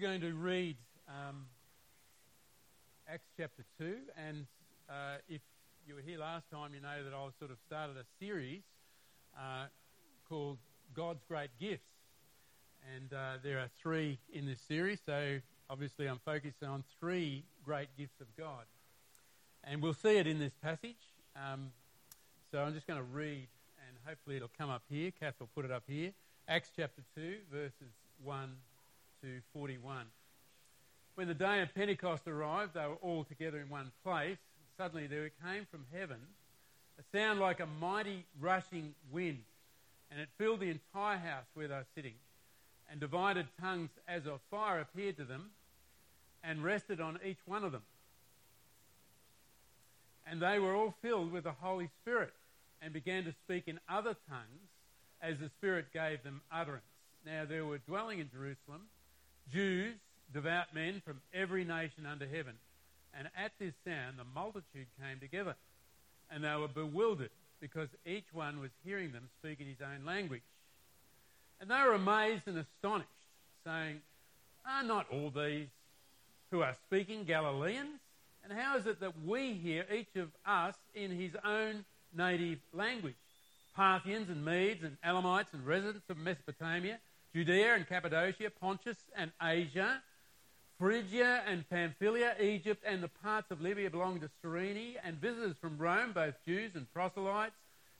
We're going to read um, Acts chapter 2, and uh, if you were here last time, you know that I sort of started a series uh, called God's Great Gifts. And uh, there are three in this series, so obviously I'm focusing on three great gifts of God. And we'll see it in this passage. Um, so I'm just going to read, and hopefully it'll come up here. Kath will put it up here. Acts chapter 2, verses 1 to 41. When the day of Pentecost arrived, they were all together in one place. Suddenly there came from heaven a sound like a mighty rushing wind, and it filled the entire house where they were sitting. And divided tongues as of fire appeared to them and rested on each one of them. And they were all filled with the Holy Spirit and began to speak in other tongues as the Spirit gave them utterance. Now there were dwelling in Jerusalem Jews, devout men from every nation under heaven. And at this sound, the multitude came together, and they were bewildered because each one was hearing them speak in his own language. And they were amazed and astonished, saying, Are not all these who are speaking Galileans? And how is it that we hear each of us in his own native language? Parthians and Medes and Elamites and residents of Mesopotamia, Judea and Cappadocia, Pontus and Asia, Phrygia and Pamphylia, Egypt and the parts of Libya belonging to Cyrene, and visitors from Rome, both Jews and proselytes,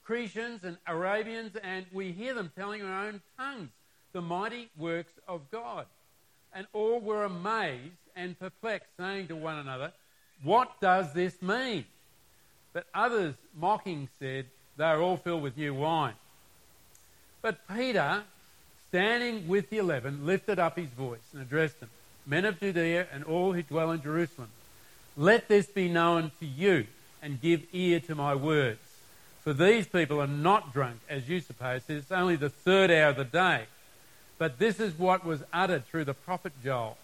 Cretians and Arabians, and we hear them telling our own tongues the mighty works of God. And all were amazed and perplexed, saying to one another, What does this mean? But others, mocking, said, They are all filled with new wine. But Peter, standing with the eleven, lifted up his voice and addressed them Men of Judea and all who dwell in Jerusalem, let this be known to you and give ear to my words. For these people are not drunk, as you suppose. It's only the third hour of the day. But this is what was uttered through the prophet Joel.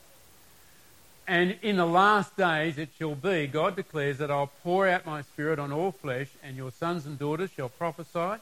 And in the last days it shall be, God declares, that I'll pour out my spirit on all flesh, and your sons and daughters shall prophesy,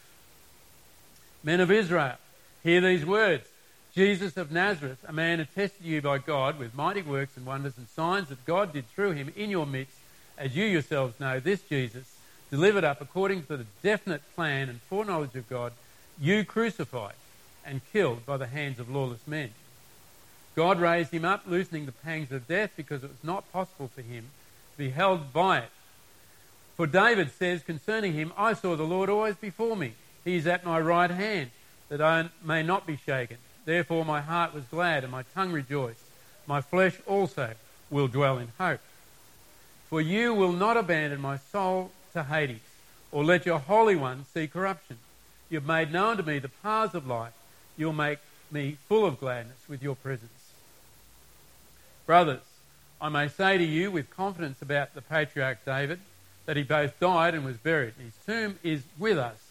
Men of Israel, hear these words. Jesus of Nazareth, a man attested to you by God with mighty works and wonders and signs that God did through him in your midst, as you yourselves know, this Jesus, delivered up according to the definite plan and foreknowledge of God, you crucified and killed by the hands of lawless men. God raised him up, loosening the pangs of death, because it was not possible for him to be held by it. For David says concerning him, I saw the Lord always before me. He is at my right hand, that I may not be shaken. Therefore my heart was glad, and my tongue rejoiced. My flesh also will dwell in hope. For you will not abandon my soul to Hades, or let your Holy One see corruption. You have made known to me the paths of life. You'll make me full of gladness with your presence. Brothers, I may say to you with confidence about the patriarch David that he both died and was buried. His tomb is with us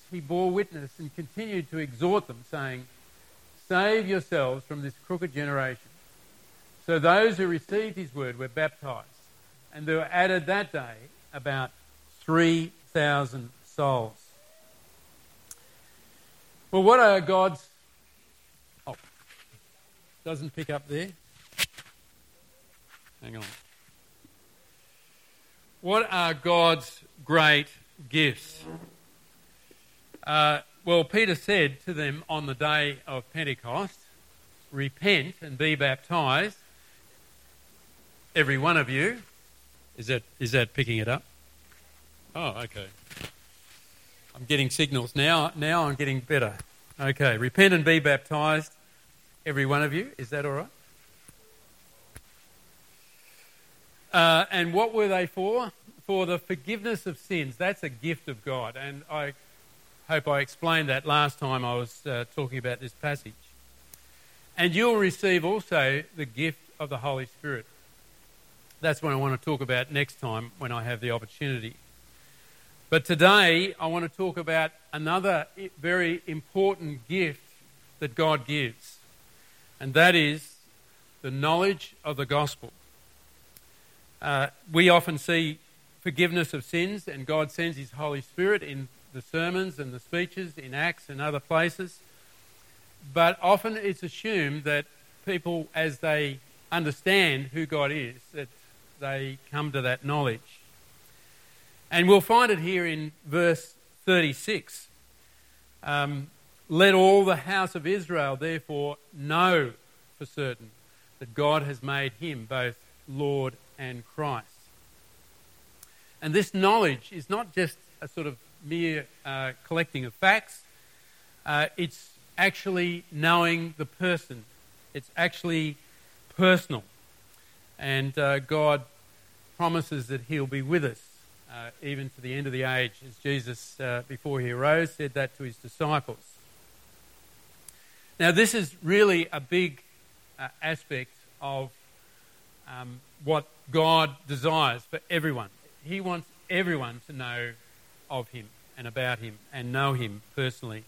he bore witness and continued to exhort them, saying, Save yourselves from this crooked generation. So those who received his word were baptized, and there were added that day about 3,000 souls. Well, what are God's. Oh, doesn't pick up there. Hang on. What are God's great gifts? Uh, well, Peter said to them on the day of Pentecost, Repent and be baptized, every one of you. Is that, is that picking it up? Oh, okay. I'm getting signals now. Now I'm getting better. Okay, repent and be baptized, every one of you. Is that all right? Uh, and what were they for? For the forgiveness of sins. That's a gift of God. And I hope I explained that last time I was uh, talking about this passage. And you'll receive also the gift of the Holy Spirit. That's what I want to talk about next time when I have the opportunity. But today I want to talk about another very important gift that God gives, and that is the knowledge of the gospel. Uh, we often see forgiveness of sins, and God sends His Holy Spirit in the sermons and the speeches, in Acts and other places. But often it's assumed that people, as they understand who God is, that they come to that knowledge. And we'll find it here in verse 36. Um, Let all the house of Israel therefore know for certain that God has made him both Lord and Christ. And this knowledge is not just a sort of mere uh, collecting of facts, uh, it's actually knowing the person, it's actually personal. And uh, God promises that He'll be with us uh, even to the end of the age, as Jesus, uh, before He arose, said that to His disciples. Now, this is really a big uh, aspect of um, what God desires for everyone. He wants everyone to know of Him and about Him and know Him personally.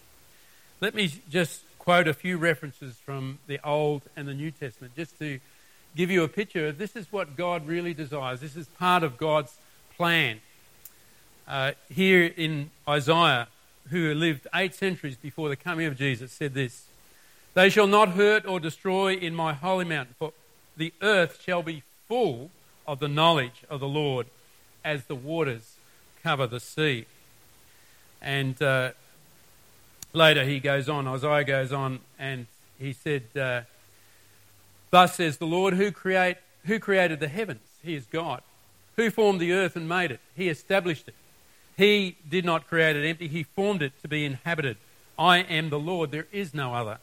Let me just quote a few references from the Old and the New Testament just to give you a picture of this is what God really desires. This is part of God's plan. Uh, here in Isaiah, who lived eight centuries before the coming of Jesus, said this They shall not hurt or destroy in my holy mountain, for the earth shall be full of the knowledge of the Lord as the waters cover the sea. And uh, later he goes on, Isaiah goes on, and he said, uh, Thus says the Lord, who, create, who created the heavens? He is God. Who formed the earth and made it? He established it. He did not create it empty, He formed it to be inhabited. I am the Lord, there is no other.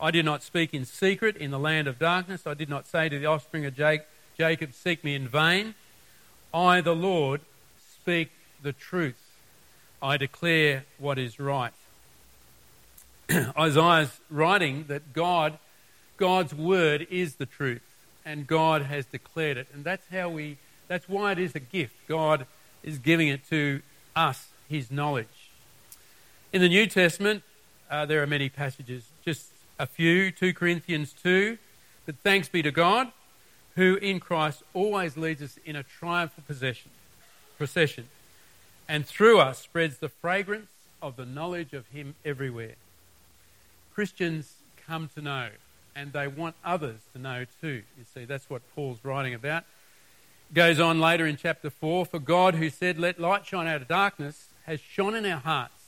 I did not speak in secret in the land of darkness. I did not say to the offspring of Jacob, Seek me in vain. I, the Lord, speak the truth. I declare what is right. Isaiah's writing that God God's word is the truth, and God has declared it. And that's how we, that's why it is a gift. God is giving it to us, his knowledge. In the New Testament, uh, there are many passages, just a few 2 Corinthians 2. But thanks be to God, who in Christ always leads us in a triumphal possession, procession, and through us spreads the fragrance of the knowledge of him everywhere. Christians come to know and they want others to know too. You see, that's what Paul's writing about. Goes on later in chapter 4 For God, who said, Let light shine out of darkness, has shone in our hearts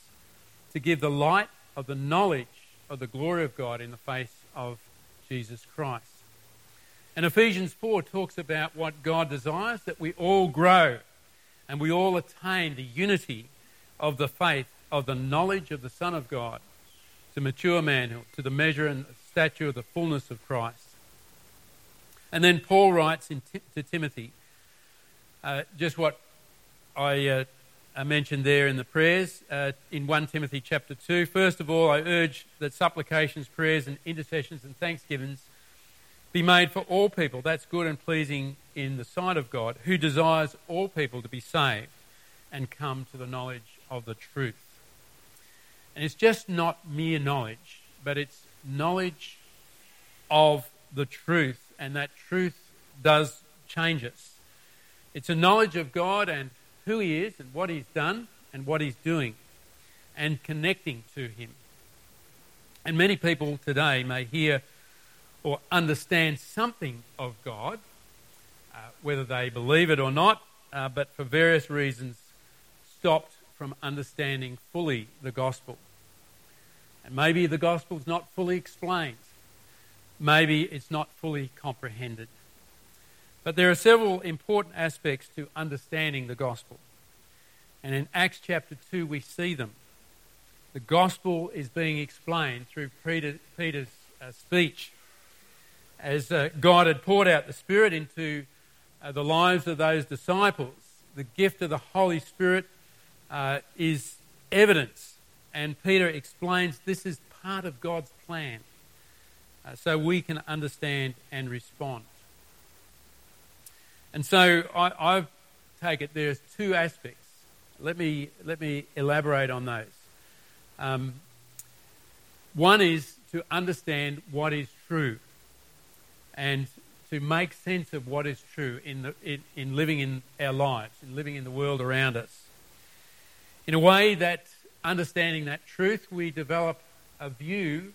to give the light of the knowledge of the glory of God in the face of Jesus Christ. And Ephesians 4 talks about what God desires that we all grow and we all attain the unity of the faith, of the knowledge of the Son of God, to mature manhood, to the measure and stature of the fullness of Christ. And then Paul writes in, to Timothy Uh, just what I uh, I mentioned there in the prayers uh, in 1 Timothy chapter 2. First of all, I urge that supplications, prayers, and intercessions and thanksgivings be made for all people. That's good and pleasing in the sight of God, who desires all people to be saved and come to the knowledge of the truth. And it's just not mere knowledge, but it's knowledge of the truth, and that truth does change us. It's a knowledge of God and who He is and what He's done and what He's doing and connecting to Him. And many people today may hear or understand something of God, uh, whether they believe it or not, uh, but for various reasons stopped from understanding fully the gospel. And maybe the gospel's not fully explained. Maybe it's not fully comprehended. But there are several important aspects to understanding the gospel. And in Acts chapter 2, we see them. The gospel is being explained through Peter, Peter's uh, speech. As uh, God had poured out the Spirit into uh, the lives of those disciples, the gift of the Holy Spirit uh, is evidence. And Peter explains this is part of God's plan uh, so we can understand and respond. And so I, I take it there's two aspects. Let me, let me elaborate on those. Um, one is to understand what is true and to make sense of what is true in, the, in, in living in our lives, in living in the world around us. In a way that, understanding that truth, we develop a view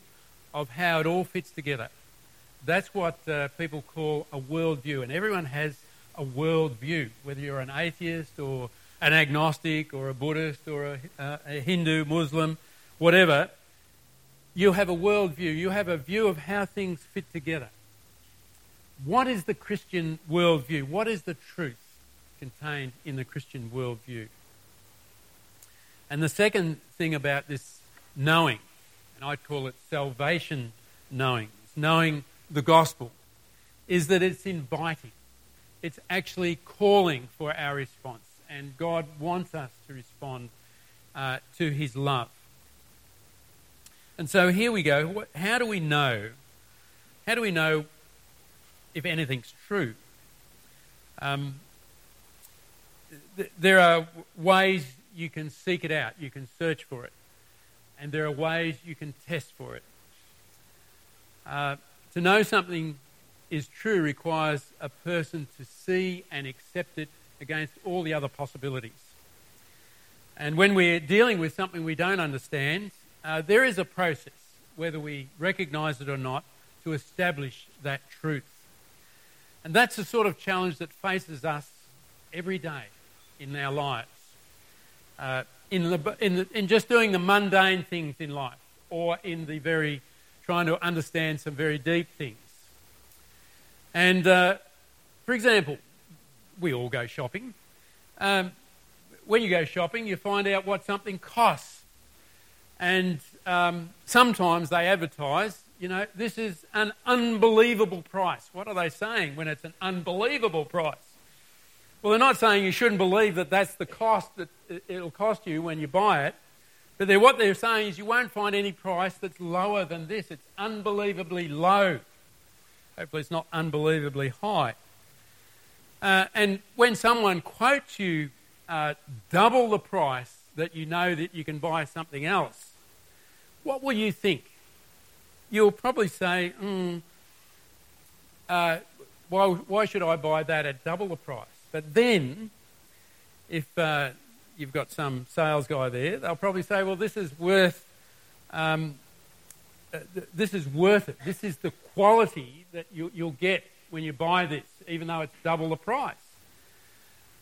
of how it all fits together. That's what uh, people call a worldview, and everyone has a worldview, whether you're an atheist or an agnostic or a Buddhist or a, uh, a Hindu, Muslim, whatever. You have a worldview. You have a view of how things fit together. What is the Christian worldview? What is the truth contained in the Christian worldview? And the second thing about this knowing, and I'd call it salvation knowing, knowing the gospel, is that it's inviting it's actually calling for our response. And God wants us to respond uh, to his love. And so here we go. How do we know? How do we know if anything's true? Um, th- there are ways you can seek it out, you can search for it, and there are ways you can test for it. Uh, to know something is true requires a person to see and accept it against all the other possibilities. And when we're dealing with something we don't understand, uh, there is a process, whether we recognize it or not, to establish that truth. And that's the sort of challenge that faces us every day in our lives. Uh, in, the, in, the, in just doing the mundane things in life, or in the very trying to understand some very deep things. And uh, for example, we all go shopping. Um, when you go shopping, you find out what something costs. And um, sometimes they advertise, you know, this is an unbelievable price. What are they saying when it's an unbelievable price? Well, they're not saying you shouldn't believe that that's the cost that it'll cost you when you buy it. But they're, what they're saying is you won't find any price that's lower than this. It's unbelievably low. Hopefully, it's not unbelievably high. Uh, and when someone quotes you uh, double the price that you know that you can buy something else, what will you think? You'll probably say, mm, uh, why, why should I buy that at double the price? But then, if uh, you've got some sales guy there, they'll probably say, well, this is worth um, uh, this is worth it. This is the quality that you, will get when you buy this, even though it's double the price.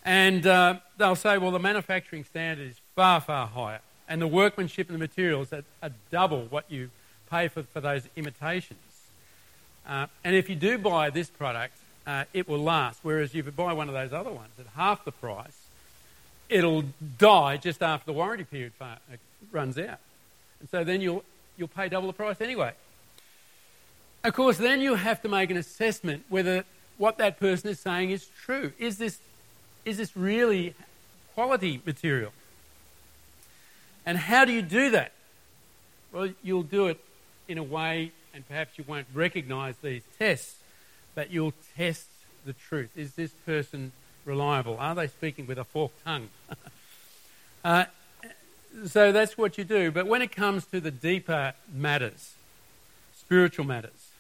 And uh, they'll say, well, the manufacturing standard is far, far higher, and the workmanship and the materials are, are double what you pay for, for those imitations. Uh, and if you do buy this product, uh, it will last. Whereas if you buy one of those other ones at half the price, it'll die just after the warranty period uh, runs out. And so then you'll you'll pay double the price anyway. Of course, then you have to make an assessment whether what that person is saying is true. Is this, is this really quality material? And how do you do that? Well, you'll do it in a way, and perhaps you won't recognize these tests, but you'll test the truth. Is this person reliable? Are they speaking with a forked tongue? uh, so that's what you do. But when it comes to the deeper matters, spiritual matters,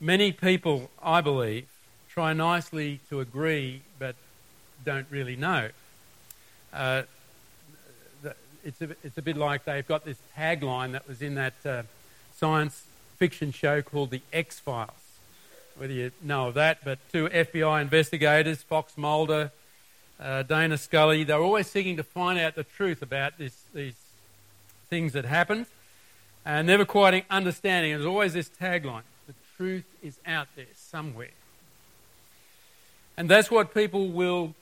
many people, I believe, try nicely to agree but don't really know. Uh, it's, a, it's a bit like they've got this tagline that was in that uh, science fiction show called The X Files. Whether you know of that, but two FBI investigators, Fox Mulder, uh, Dana Scully, they're always seeking to find out the truth about this, these things that happened and never quite understanding. There's always this tagline the truth is out there somewhere. And that's what people will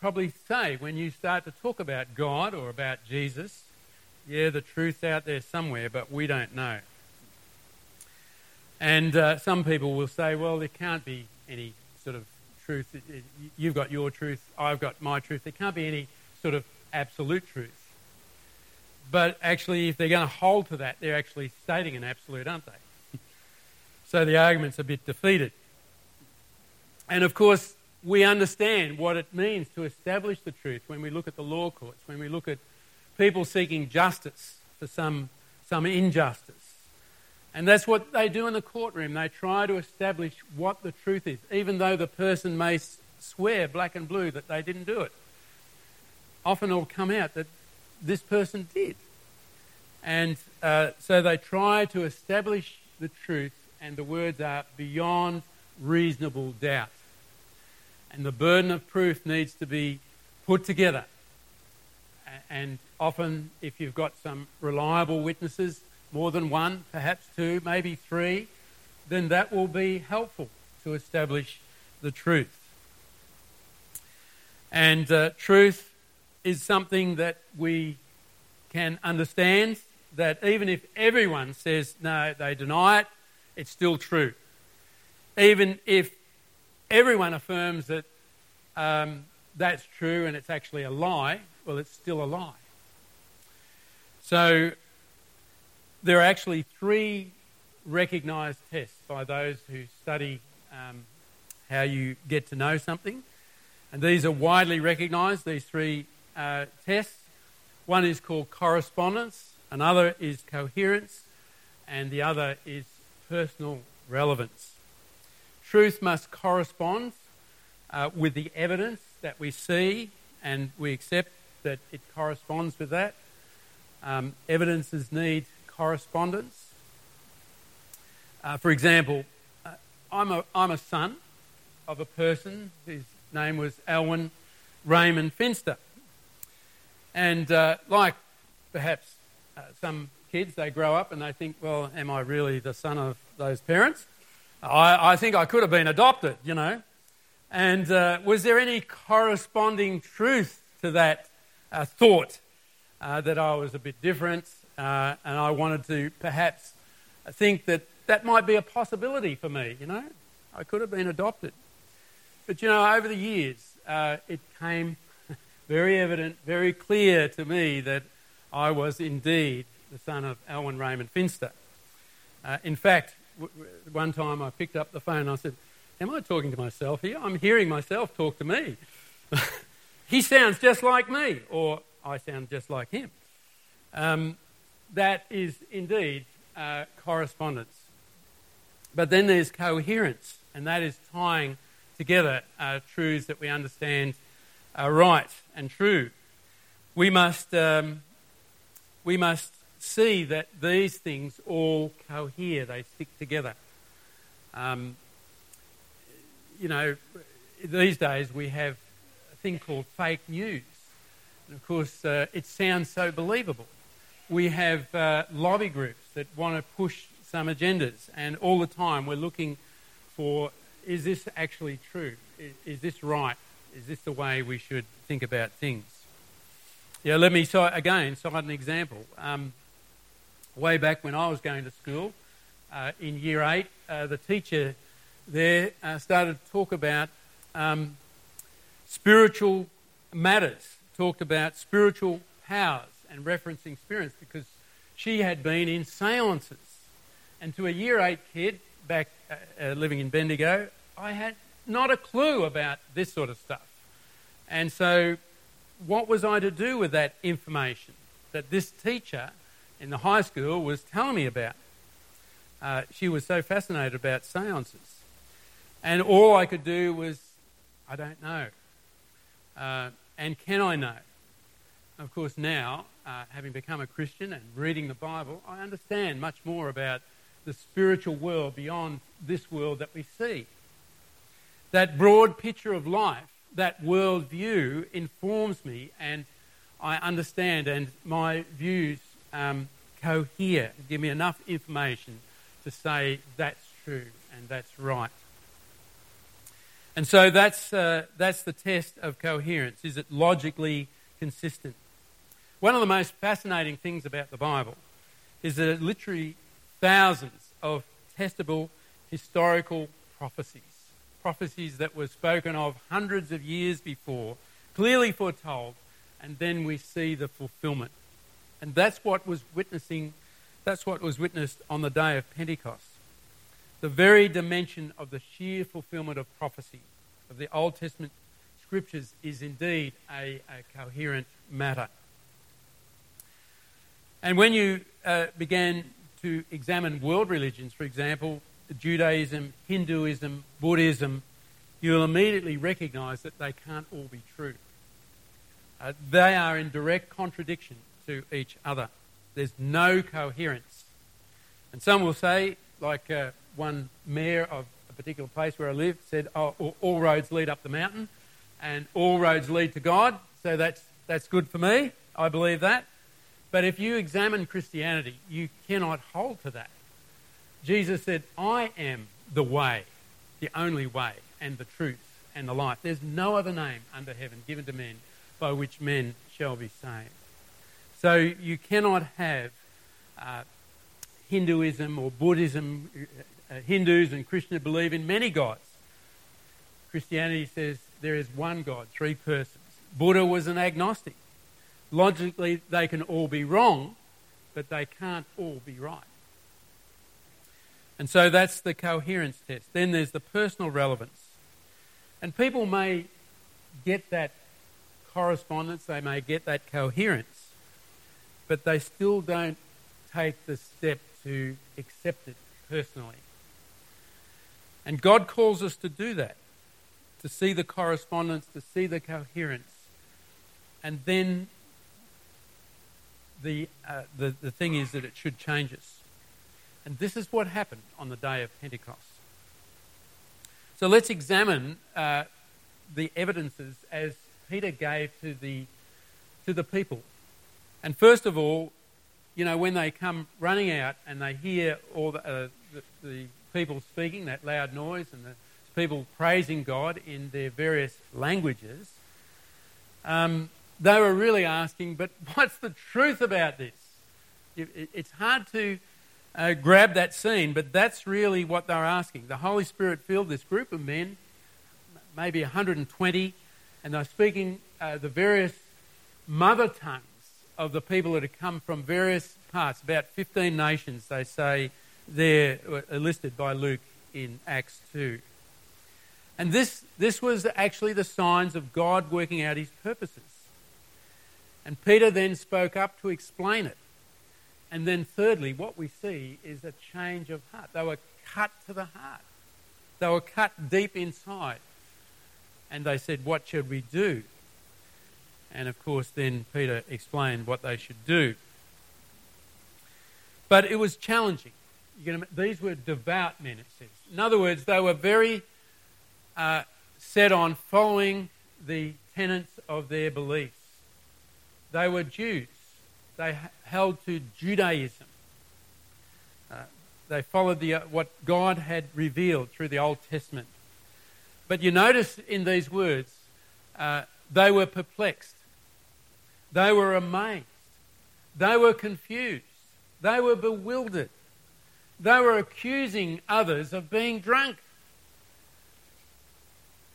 probably say when you start to talk about God or about Jesus. Yeah, the truth's out there somewhere, but we don't know. And uh, some people will say, well, there can't be any sort of truth. You've got your truth, I've got my truth. There can't be any sort of absolute truth. But actually, if they're going to hold to that, they're actually stating an absolute, aren't they? so the argument's a bit defeated. And of course, we understand what it means to establish the truth when we look at the law courts, when we look at people seeking justice for some, some injustice. And that's what they do in the courtroom. They try to establish what the truth is, even though the person may swear black and blue that they didn't do it. Often it'll come out that this person did. And uh, so they try to establish the truth, and the words are beyond reasonable doubt. And the burden of proof needs to be put together. And often, if you've got some reliable witnesses, more than one, perhaps two, maybe three, then that will be helpful to establish the truth. And uh, truth is something that we can understand that even if everyone says no, they deny it, it's still true. Even if everyone affirms that um, that's true and it's actually a lie, well, it's still a lie. So there are actually three recognised tests by those who study um, how you get to know something. And these are widely recognised, these three uh, tests. One is called correspondence, another is coherence, and the other is personal relevance. Truth must correspond uh, with the evidence that we see, and we accept that it corresponds with that. Um, evidences need correspondence. Uh, for example, uh, I'm, a, I'm a son of a person whose name was Alwyn Raymond Finster. And uh, like perhaps uh, some kids, they grow up and they think, well, am I really the son of those parents? I, I think I could have been adopted, you know. And uh, was there any corresponding truth to that uh, thought uh, that I was a bit different uh, and I wanted to perhaps think that that might be a possibility for me, you know? I could have been adopted. But, you know, over the years, uh, it came very evident, very clear to me that I was indeed the son of Alwyn Raymond Finster. Uh, in fact, one time I picked up the phone and I said, Am I talking to myself here? I'm hearing myself talk to me. he sounds just like me, or I sound just like him. Um, that is indeed uh, correspondence. But then there's coherence, and that is tying together uh, truths that we understand are right and true. We must, um, we must see that these things all cohere, they stick together. Um, you know, these days we have a thing called fake news. And of course, uh, it sounds so believable. We have uh, lobby groups that want to push some agendas, and all the time we're looking for is this actually true? Is, is this right? Is this the way we should think about things? Yeah, let me so again cite an example. Um, way back when I was going to school, uh, in year eight, uh, the teacher there uh, started to talk about um, spiritual matters, talked about spiritual powers and referencing spirits because she had been in seances. And to a year eight kid back uh, uh, living in Bendigo, I had not a clue about this sort of stuff. And so, what was I to do with that information that this teacher in the high school was telling me about? Uh, she was so fascinated about seances. And all I could do was, I don't know. And can I know? Of course, now, uh, having become a Christian and reading the Bible, I understand much more about the spiritual world beyond this world that we see. That broad picture of life, that world view, informs me and I understand, and my views um, cohere, give me enough information to say that's true and that's right. And so that's, uh, that's the test of coherence. Is it logically consistent? One of the most fascinating things about the Bible is that it literally thousands of testable historical prophecies, prophecies that were spoken of hundreds of years before, clearly foretold, and then we see the fulfillment. And that's what was witnessing that's what was witnessed on the day of Pentecost. The very dimension of the sheer fulfillment of prophecy of the Old Testament scriptures is indeed a, a coherent matter. And when you uh, began to examine world religions, for example, Judaism, Hinduism, Buddhism, you'll immediately recognize that they can't all be true. Uh, they are in direct contradiction to each other. There's no coherence. And some will say, like uh, one mayor of a particular place where I live said, oh, all roads lead up the mountain and all roads lead to God. So that's, that's good for me. I believe that. But if you examine Christianity, you cannot hold to that. Jesus said, I am the way, the only way, and the truth and the life. There's no other name under heaven given to men by which men shall be saved. So you cannot have uh, Hinduism or Buddhism. Uh, Hindus and Krishna believe in many gods. Christianity says there is one God, three persons. Buddha was an agnostic. Logically, they can all be wrong, but they can't all be right. And so that's the coherence test. Then there's the personal relevance. And people may get that correspondence, they may get that coherence, but they still don't take the step to accept it personally. And God calls us to do that, to see the correspondence, to see the coherence, and then the, uh, the, the thing is that it should change us. And this is what happened on the day of Pentecost. So let's examine uh, the evidences as Peter gave to the, to the people. And first of all, you know, when they come running out and they hear all the, uh, the, the people speaking, that loud noise, and the people praising God in their various languages, um, they were really asking, but what's the truth about this? It's hard to uh, grab that scene, but that's really what they're asking. The Holy Spirit filled this group of men, maybe 120, and they're speaking uh, the various mother tongues of the people that have come from various parts. About 15 nations, they say, they're uh, listed by Luke in Acts 2. And this, this was actually the signs of God working out his purposes. And Peter then spoke up to explain it. And then, thirdly, what we see is a change of heart. They were cut to the heart, they were cut deep inside. And they said, What should we do? And of course, then Peter explained what they should do. But it was challenging. Gonna, these were devout men, it says. In other words, they were very uh, set on following the tenets of their beliefs. They were Jews. They held to Judaism. Uh, they followed the, uh, what God had revealed through the Old Testament. But you notice in these words, uh, they were perplexed. They were amazed. They were confused. They were bewildered. They were accusing others of being drunk.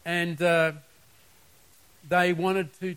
And uh, they wanted to